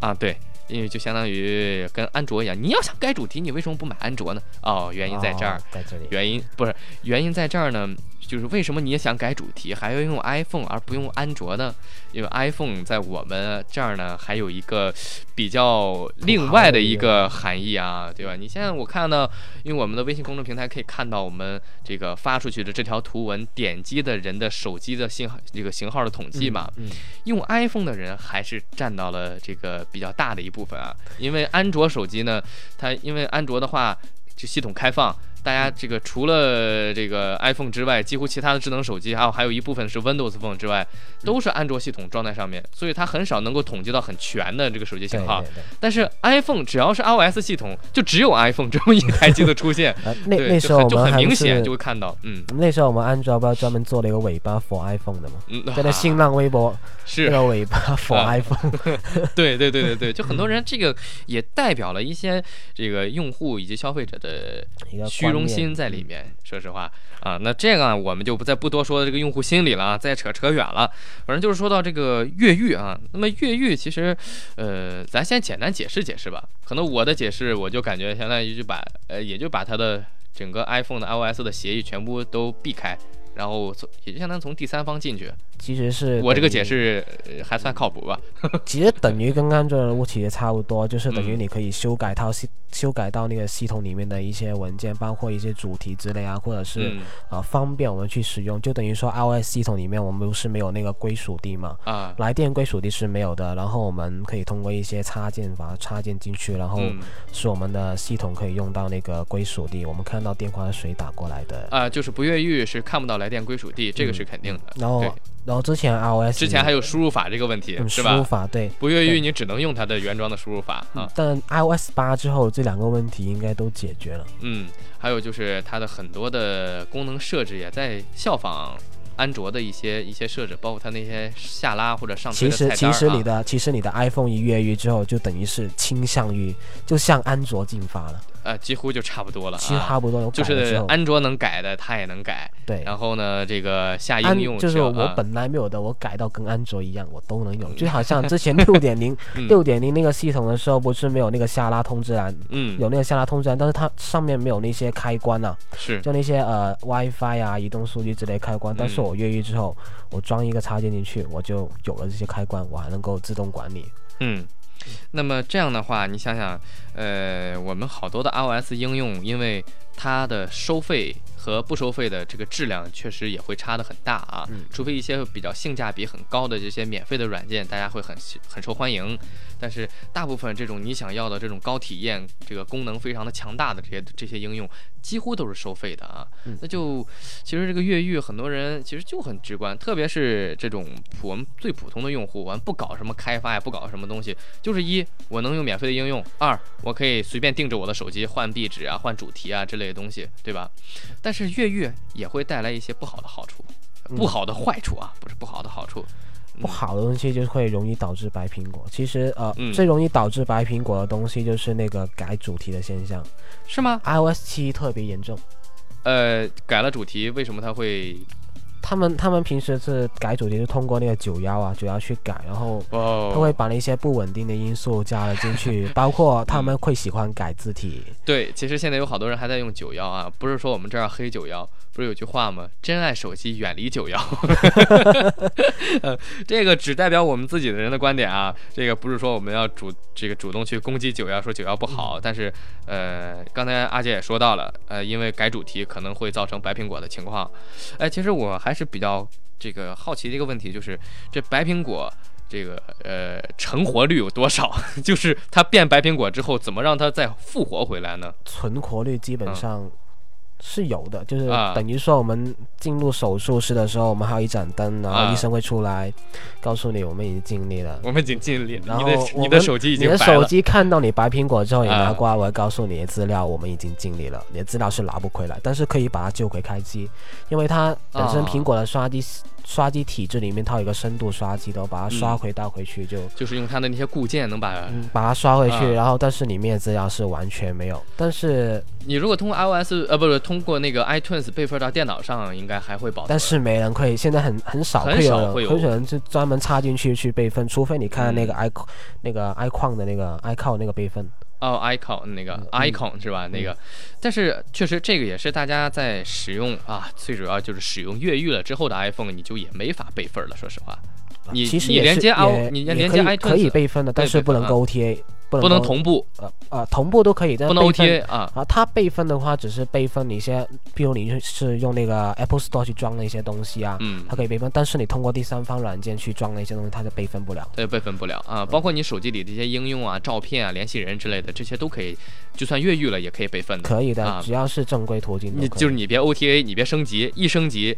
A: 啊，对。因为就相当于跟安卓一样，你要想改主题，你为什么不买安卓呢？哦，原因在这儿
B: 哦，在这里。
A: 原因不是原因在这儿呢，就是为什么你也想改主题，还要用 iPhone 而不用安卓呢？因为 iPhone 在我们这儿呢，还有一个比较另外的一个含义啊，对吧？你现在我看到，因为我们的微信公众平台可以看到我们这个发出去的这条图文点击的人的手机的信号这个型号的统计嘛，
B: 嗯，
A: 用 iPhone 的人还是占到了这个比较大的一部分啊，因为安卓手机呢，它因为安卓的话，就系统开放，大家这个除了这个 iPhone 之外，几乎其他的智能手机，还有还有一部分是 Windows Phone 之外，都是安卓系统装在上面，所以它很少能够统计到很全的这个手机型号
B: 对。对。
A: 但是 iPhone 只要是 iOS 系统，就只有 iPhone 这么一台机子出现，
B: 呃，那，那时候
A: 就很明显就会看到，嗯
B: 那时候我们安卓不是专门做了一个尾巴 for iPhone 的嘛，
A: 嗯，
B: 在那新浪微博
A: 是
B: 那个尾巴 for
A: 啊
B: iPhone，
A: 对对对对对，就很多人这个也代表了一些这个用户以及消费者的
B: 一个
A: 虚荣
B: 观念
A: 心在里面。说实话啊，那这个我们就不再不多说这个用户心理了啊，再扯扯远了。反正就是说到这个越狱啊，那么越狱其实，呃，咱先简单解释解释吧。可能我的解释我就感觉相当于就把呃，也就把它的整个 iPhone 的 iOS 的协议全部都避开。然后从也就相当于从第三方进去，
B: 其实是
A: 我这个解释呃还算靠谱吧？
B: 其实等于跟安卓的物体也差不多，就是等于
A: 嗯
B: 你可以修改套系修改到那个系统里面的一些文件，包括一些主题之类啊，或者是、
A: 嗯
B: 呃方便我们去使用。就等于说 iOS 系统里面我们不是没有那个归属地嘛，
A: 啊，
B: 来电归属地是没有的，然后我们可以通过一些插件把它插件进去，然后
A: 嗯
B: 使我们的系统可以用到那个归属地。我们看到电话是谁打过来的，
A: 啊，就是不越狱是看不到来电归属地，这个是肯定的。
B: 然后
A: 对，
B: 然后之前 iOS
A: 之前还有输入法这个问题，
B: 嗯
A: 是吧？
B: 输入法对。
A: 不越狱你只能用它的原装的输入法啊。
B: 但 iOS 八之后，这两个问题应该都解决了。
A: 嗯，还有就是它的很多的功能设置也在效仿安卓的一些一些设置，包括它那些下拉或者上推
B: 其实其实你的其实你的 iPhone 一越狱之后，就等于是倾向于就向安卓进发了，
A: 呃几乎就差不多了
B: 其实
A: 啊。
B: 差不多有
A: 就是安卓能改的，它也能改。
B: 对。
A: 然后呢，这个下
B: 安
A: 应用
B: 就是我本来没有的，我改到跟安卓一样，我都能用。就好像之前 六点零
A: 嗯
B: 六点零那个系统的时候，不是没有那个下拉通知栏，
A: 嗯
B: 有那个下拉通知栏，但是它上面没有那些开关啊，
A: 是
B: 就那些呃 WiFi 啊、移动数据之类开关。但是
A: 嗯
B: 我越狱之后，我装一个插件进去，我就有了这些开关，我还能够自动管理。
A: 嗯，那么这样的话，你想想，呃，我们好多的 iOS 应用，因为它的收费和不收费的这个质量确实也会差的很大啊。
B: 嗯
A: 除非一些比较性价比很高的这些免费的软件，大家会很很受欢迎。但是大部分这种你想要的这种高体验、这个功能非常的强大的这些这些应用，几乎都是收费的啊。
B: 嗯
A: 那就其实这个越狱，很多人其实就很直观，特别是这种普我们最普通的用户，我们不搞什么开发呀，不搞什么东西，就是一我能用免费的应用，二我可以随便定制我的手机换壁纸啊、换主题啊之类的东西，对吧？但是越狱也会带来一些不好的好处，不好的坏处啊，不是不好的好处。
B: 不好的东西就会容易导致白苹果。其实呃，
A: 嗯
B: 最容易导致白苹果的东西就是那个改主题的现象
A: 是吗
B: ？，iOS 七特别严重。
A: 呃，改了主题，为什么它会？
B: 他们他们平时是改主题是通过那个九幺啊九幺去改，然后
A: 哦，
B: 他会把那些不稳定的因素加了进去，包括他们会喜欢改字体。
A: 对，其实现在有好多人还在用九幺啊，不是说我们这儿黑九幺，不是有句话吗？真爱手机，远离九幺。呃，这个只代表我们自己的人的观点啊，这个不是说我们要主这个主动去攻击九幺，说九幺不好。但是呃，刚才阿杰也说到了，呃，因为改主题可能会造成白苹果的情况。哎，其实我还是比较这个好奇的一个问题，就是这白苹果。这个呃成活率有多少？就是它变白苹果之后，怎么让它再复活回来呢？
B: 存活率基本
A: 嗯
B: 上是有的，就是
A: 啊。
B: 等于说我们进入手术室的时候，我们还有一盏灯，然
A: 啊。
B: 后医生会出来告诉你我们已经尽力了。
A: 我们已经尽力了，
B: 然后
A: 你的手机已经你的。
B: 手机看到你白苹果之后，你
A: 啊。
B: 拿过来，我会告诉你的资料，我们已经尽力了，你的资料是拿不回来，但是可以把它救回开机，因为它本身
A: 啊。
B: 苹果的刷机、刷机体制里面它有一个深度刷机的，我把它刷
A: 嗯
B: 回到回去就。
A: 就是用它的那些固件能把，
B: 嗯，把它刷回去，
A: 啊
B: 然后但是里面的资料是完全没有，但是
A: 你如果通过 iOS 呃不是通过那个 iTunes 备份到电脑上，应该还会保存。
B: 但是没人会，现在很很少
A: 很
B: 会有人，
A: 少会有
B: 很少人就专门插进去去备份，除非你看那个
A: 嗯
B: i 那个 iCon 的那个 iCon 那个备份，
A: 哦，icon 那个
B: 嗯
A: icon 是吧？那个，但是确实这个也是大家在使用啊，最主要就是使用越狱了之后的 iPhone，你就也没法备份了。说实话，你
B: 其实
A: 你连接 i 你连接
B: 也可以备份的，但是不能够 OTA，不
A: 不能同步，
B: 呃呃同步都可以，但
A: 不能 OTA 啊。
B: 啊，它备份的话，只是备份你一些，比如你是用那个 Apple Store 去装的一些东西啊，
A: 嗯
B: 它，可以备份，但是你通过第三方软件去装的一些东西，它就备份不了。
A: 它就备份不了啊，包括你手机里的一些应用啊、照片啊、联系人之类的，这些都可以，就算越狱了也可以备份的。
B: 可以的，
A: 啊
B: 只要是正规途径。
A: 你就是你别 OTA，你别升级，一升级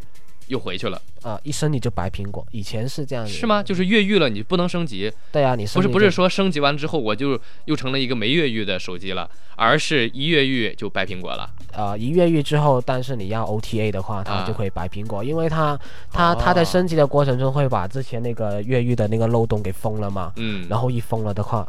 A: 又回去了，
B: 啊、一升你就白苹果，以前是这样子。
A: 是吗？？就是越狱了你不能升级，
B: 对啊，你
A: 不是不是说升级完之后我就又成了一个没越狱的手机了，而是一越狱就白苹果了。
B: 呃一越狱之后，但是你要 OTA 的话，它
A: 啊
B: 就可以白苹果，因为它它它在
A: 哦
B: 升级的过程中会把之前那个越狱的那个漏洞给封了嘛，
A: 嗯，
B: 然后一封了的话。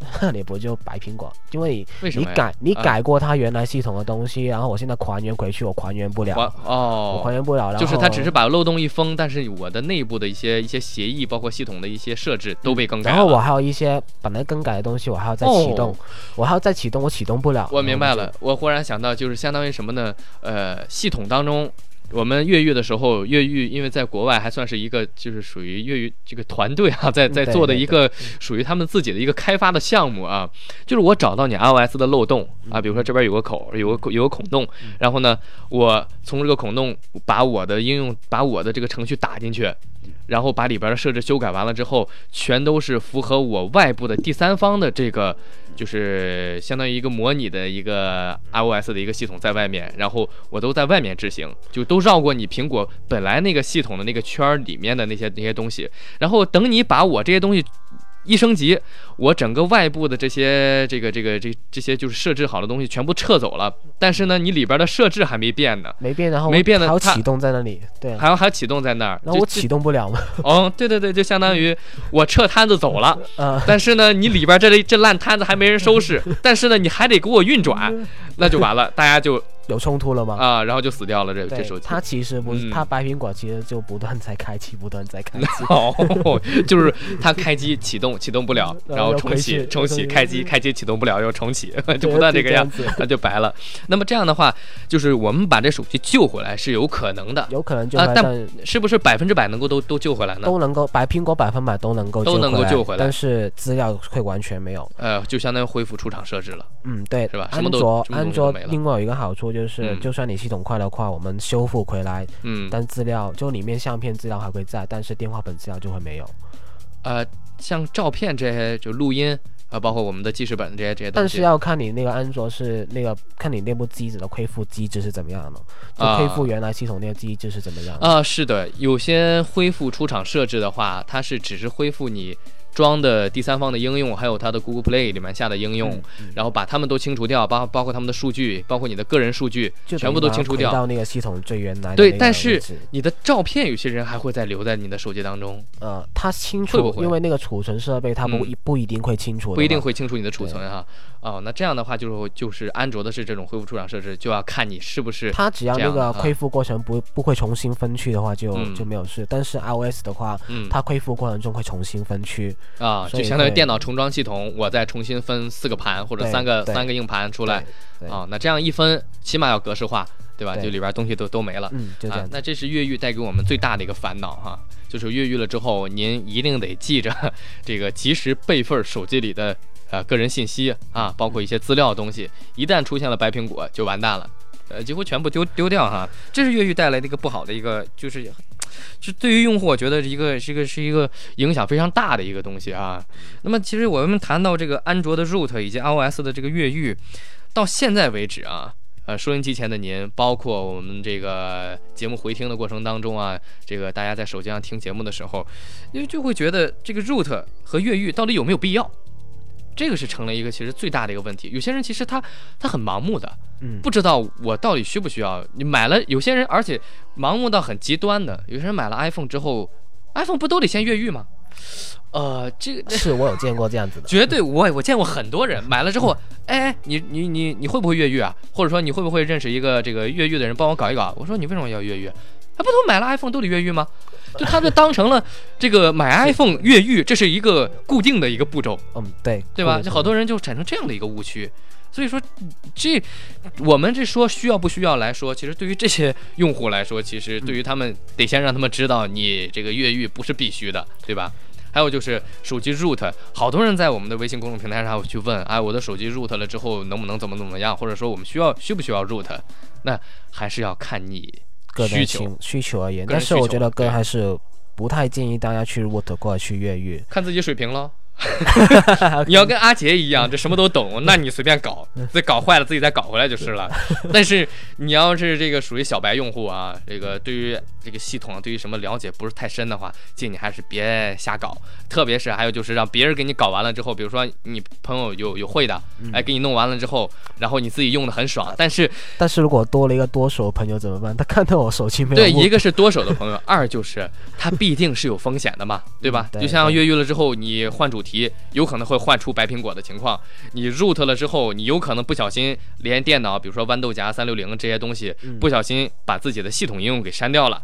B: 你不就白苹果？因为你
A: 为什么呀
B: 改你
A: 啊
B: 改过它原来系统的东西，然后我现在还原回去，我还原不了，
A: 哦
B: 我还
A: 哦。
B: 原不了。然
A: 就是它只是把漏洞一封，但是我的内部的一些一些协议，包括系统的一些设置都被更改了。
B: 然后我还有一些本来更改的东西，我还要再启动，
A: 哦
B: 我还要再启动，我启动不了。
A: 我明白了我忽然想到，就是相当于什么呢？呃，系统当中，我们越狱的时候，越狱因为在国外还算是一个，就是属于越狱这个团队啊，在在做的一个属于他们自己的一个开发的项目啊。就是我找到你 iOS 的漏洞啊，比如说这边有个口，有个有个孔洞，然后呢，我从这个孔洞把我的应用，把我的这个程序打进去。然后把里边的设置修改完了之后，全都是符合我外部的第三方的这个，就是相当于一个模拟的一个 iOS 的一个系统在外面，然后我都在外面执行，就都绕过你苹果本来那个系统的那个圈儿里面的那些那些东西，然后等你把我这些东西。一升级，我整个外部的这些这个这个这这些就是设置好的东西全部撤走了，但是呢，你里边的设置还没变呢，
B: 没变，然后
A: 没变的
B: 还有启动在那里，对啊，
A: 还要还启动在那儿。
B: 然后我启动不了吗，
A: 哦，对对对，就相当于 我撤摊子走了，
B: 嗯，
A: 但是呢，你里边这这烂摊子还没人收拾，但是呢，你还得给我运转，那就完了，大家就
B: 有冲突了吗？
A: 啊，然后就死掉了。这这
B: 对
A: 手，机。
B: 它其实不是，
A: 嗯
B: 它白苹果其实就不断在开机，不断在开机。
A: 哦，就是它开机启动启动不了，然后
B: 然后
A: 重启重启开机开机启动不了又重启，就不断这个样
B: 子
A: 那 就白了。那么这样的话，就是我们把这手机救回来是有可能的，
B: 有可能就会，
A: 啊但
B: 但
A: 是不是百分之百能够都都救回来呢？
B: 都能够白苹果百分百都能够
A: 都能够救回来
B: 但是资料会完全没有。
A: 呃，就相当于恢复出厂设置了。
B: 嗯，对，
A: 是吧
B: 安卓安卓
A: 西都没了
B: 另外有一个好处就是，
A: 嗯
B: 就算你系统坏的话，我们修复回来，
A: 嗯，
B: 但资料就里面相片资料还会在，但是电话本资料就会没有。
A: 呃，像照片这些就录音啊、包括我们的记事本这些这些东西，
B: 但是要看你那个安卓是那个看你那部机子的恢复机制是怎么样的，就
A: 啊
B: 恢复原来系统那个机制是怎么样的。
A: 啊、是的，有些恢复出厂设置的话，它是只是恢复你装的第三方的应用，还有它的 Google Play 里面下的应用，
B: 嗯
A: 然后把它们都清除掉，包包括他们的数据，包括你的个人数据，全部都清除掉。
B: 到那个系统最原来的
A: 对
B: 那，个
A: 但是你的照片有些人还会再留在你的手机当中，
B: 呃，它清除，
A: 会不会？
B: 因为那个储存设备它不、
A: 嗯。
B: 不一定会清除，
A: 不一定会清除你的储存哈。哦，那这样的话就是就是安卓的是这种恢复出厂设置，就要看你是不是
B: 它只要那个恢复过程不不会重新分区的话就，就、
A: 嗯
B: 没有事。但是 iOS 的话，
A: 嗯
B: 它恢复过程中会重新分区
A: 啊，就相当于电脑重装系统，我再重新分四个盘或者三个三个硬盘出来啊，那这样一分起码要格式化，对吧？
B: 对
A: 就里边东西都都没了。
B: 嗯，就这样。，
A: 啊那这是越狱带给我们最大的一个烦恼哈，就是越狱了之后，您一定得记着 这个及时备份手机里的呃个人信息啊，包括一些资料东西，一旦出现了白苹果就完蛋了，呃，几乎全部丢丢掉哈。这是越狱带来的一个不好的一个，就是就对于用户，我觉得一个是一个是一个影响非常大的一个东西啊。那么其实我们谈到这个安卓的 root 以及 iOS 的这个越狱，到现在为止啊。呃，收音机前的您，包括我们这个节目回听的过程当中啊，这个大家在手机上听节目的时候，因为就会觉得这个 root 和越狱到底有没有必要？这个是成了一个其实最大的一个问题。有些人其实他他很盲目的，
B: 嗯
A: 不知道我到底需不需要。你买了，有些人而且盲目到很极端的，有些人买了 iPhone 之后，iPhone 不都得先越狱吗？呃，这个
B: 是我有见过这样子的。
A: 绝对，我我见过很多人买了之后，哎，哎你你你你会不会越狱啊？或者说你会不会认识一个这个越狱的人，帮我搞一搞？我说你为什么要越狱？他不都买了 iPhone 都得越狱吗？就他就当成了这个买 iPhone 越狱，这是一个固定的一个步骤，
B: 嗯，对，
A: 对吧？就好多人就产生这样的一个误区。所以说，这我们这说需要不需要来说，其实对于这些用户来说，其实对于他们得先让他们知道，你这个越狱不是必须的，对吧？还有就是手机 root，好多人在我们的微信公众平台上去问，哎，我的手机 root 了之后能不能怎么怎么样，或者说我们需要需不需要 root？那还是要看你
B: 个人
A: 需求
B: 情，需求而言，但是我觉得
A: 哥
B: 还是不太建议大家去来去越狱。
A: 看自己水平喽。你要跟阿杰一样，这什么都懂，那你随便搞，再搞坏了自己再搞回来就是了。但是你要是这个属于小白用户啊，这个对于这个系统对于什么了解不是太深的话，建议你还是别瞎搞。特别是还有就是让别人给你搞完了之后，比如说你朋友有有会的，哎，给你弄完了之后，然后你自己用的很爽，但是
B: 但是如果多了一个多手朋友怎么办？他看到我手机没有
A: 对，一个是多手的朋友，二就是他必定是有风险的嘛，对吧？就像越狱了之后，你换主题，有可能会换出白苹果的情况；你 root 了之后，你有可能不小心连电脑，比如说豌豆荚、三六零这些东西，
B: 嗯
A: 不小心把自己的系统应用给删掉了，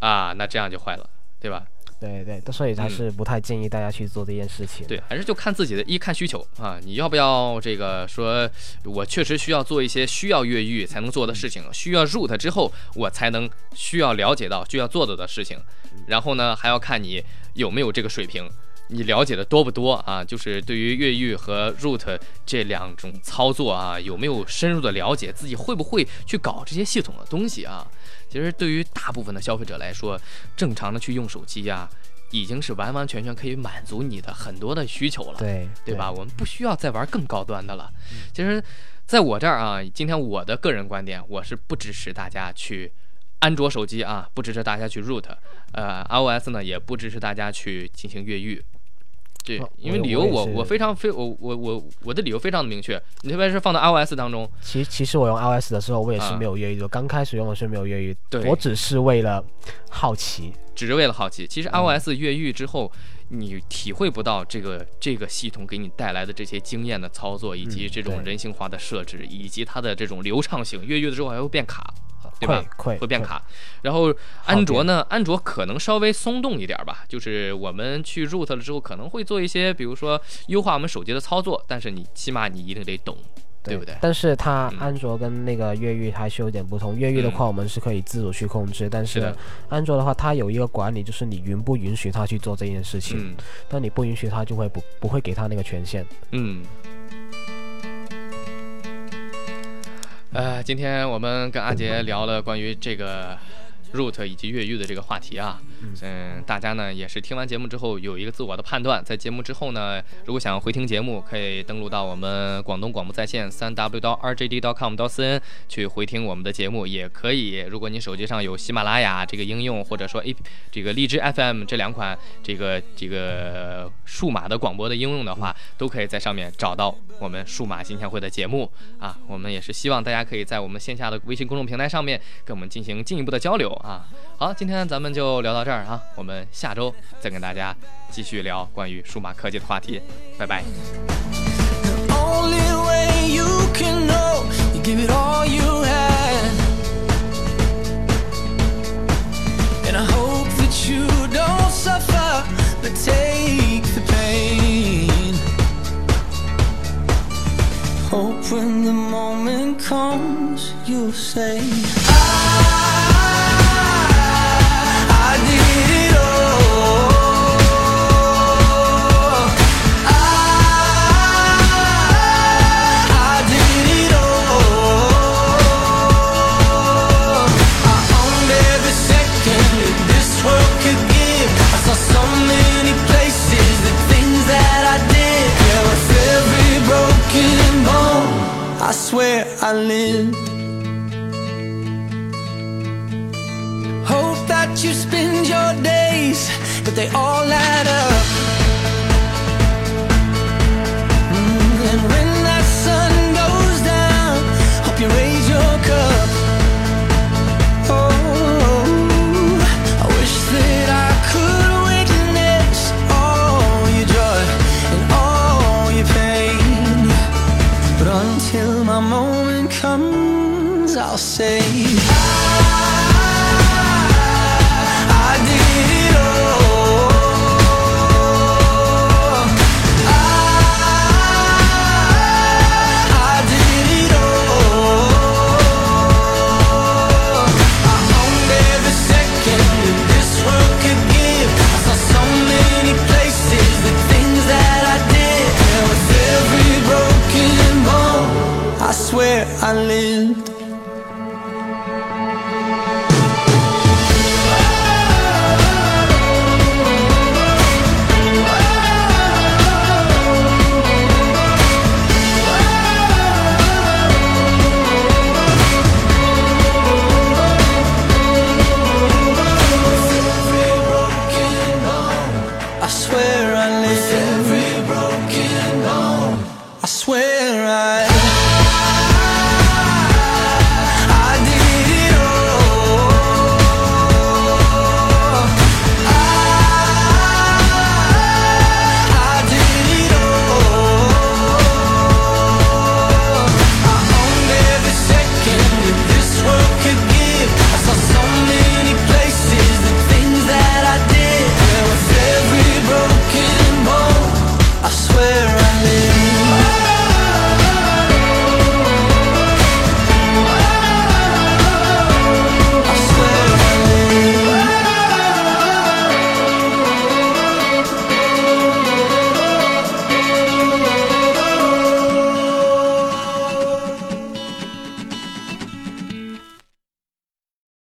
A: 啊，那这样就坏了，对吧？
B: 对对，所以他是不太建议大家去做这件事情。
A: 嗯对，还是就看自己的，一看需求啊，你要不要这个说，我确实需要做一些需要越狱才能做的事情，需要 root 之后我才能需要了解到需要做的的事情，然后呢还要看你有没有这个水平。你了解的多不多啊？就是对于越狱和 root 这两种操作啊，有没有深入的了解？自己会不会去搞这些系统的东西啊？其实对于大部分的消费者来说，正常的去用手机呀、已经是完完全全可以满足你的很多的需求了。
B: 对
A: 对吧？？我们不需要再玩更高端的了。其实，在我这儿啊，今天我的个人观点，我是不支持大家去安卓手机啊，不支持大家去 root，呃，iOS 呢也不支持大家去进行越狱。对
B: 哦，
A: 因为理由我
B: 我
A: 我非常非我我我我的理由非常的明确，你特别是放到 iOS 当中，
B: 其其实我用 iOS 的时候，我也是
A: 啊
B: 没有越狱的。刚开始用的是没有越狱，
A: 对
B: 我只是为了好奇。
A: 只是为了好奇。其
B: 嗯
A: 实 iOS 越狱之后，你体会不到这个这个系统给你带来的这些经验的操作，以及
B: 嗯
A: 这种人性化的设置，以及它的这种流畅性。越狱了之后还会变卡，对吧？
B: 会
A: 变卡。然后安卓呢，安卓可能稍微松动一点吧，就是我们去 root 了之后，可能会做一些，比如说优化我们手机的操作，但是你起码你一定得懂，对不对？
B: 但是它
A: 嗯
B: 安卓跟那个越狱还是有点不同。越狱的话，我们是可以自主去控制，但是安卓的话，它有一个管理，就是你允不允许它去做这件事情。
A: 嗯
B: 但你不允许它，就会不不会给它那个权限。
A: 嗯。呃，今天我们跟阿杰聊了关于这个 root 以及越狱的这个话题啊，嗯，大家呢也是听完节目之后有一个自我的判断，在节目之后呢，如果想要回听节目，可以登录到我们广东广播在线三 w 到 rjd 到 com 到 cn 去回听我们的节目，也可以，如果你手机上有喜马拉雅这个应用，或者说 A 这个荔枝 FM 这两款这个这个数码的广播的应用的话，都可以在上面找到我们数码新鲜会的节目啊。我们也是希望大家可以在我们线下的微信公众平台上面跟我们进行进一步的交流啊。好，今天咱们就聊到这儿啊，我们下周再跟大家继续聊关于数码科技的话题，拜拜。
F: when the moment comes you'll say I, I live. Hope that you spend your days, but they all add up. I lived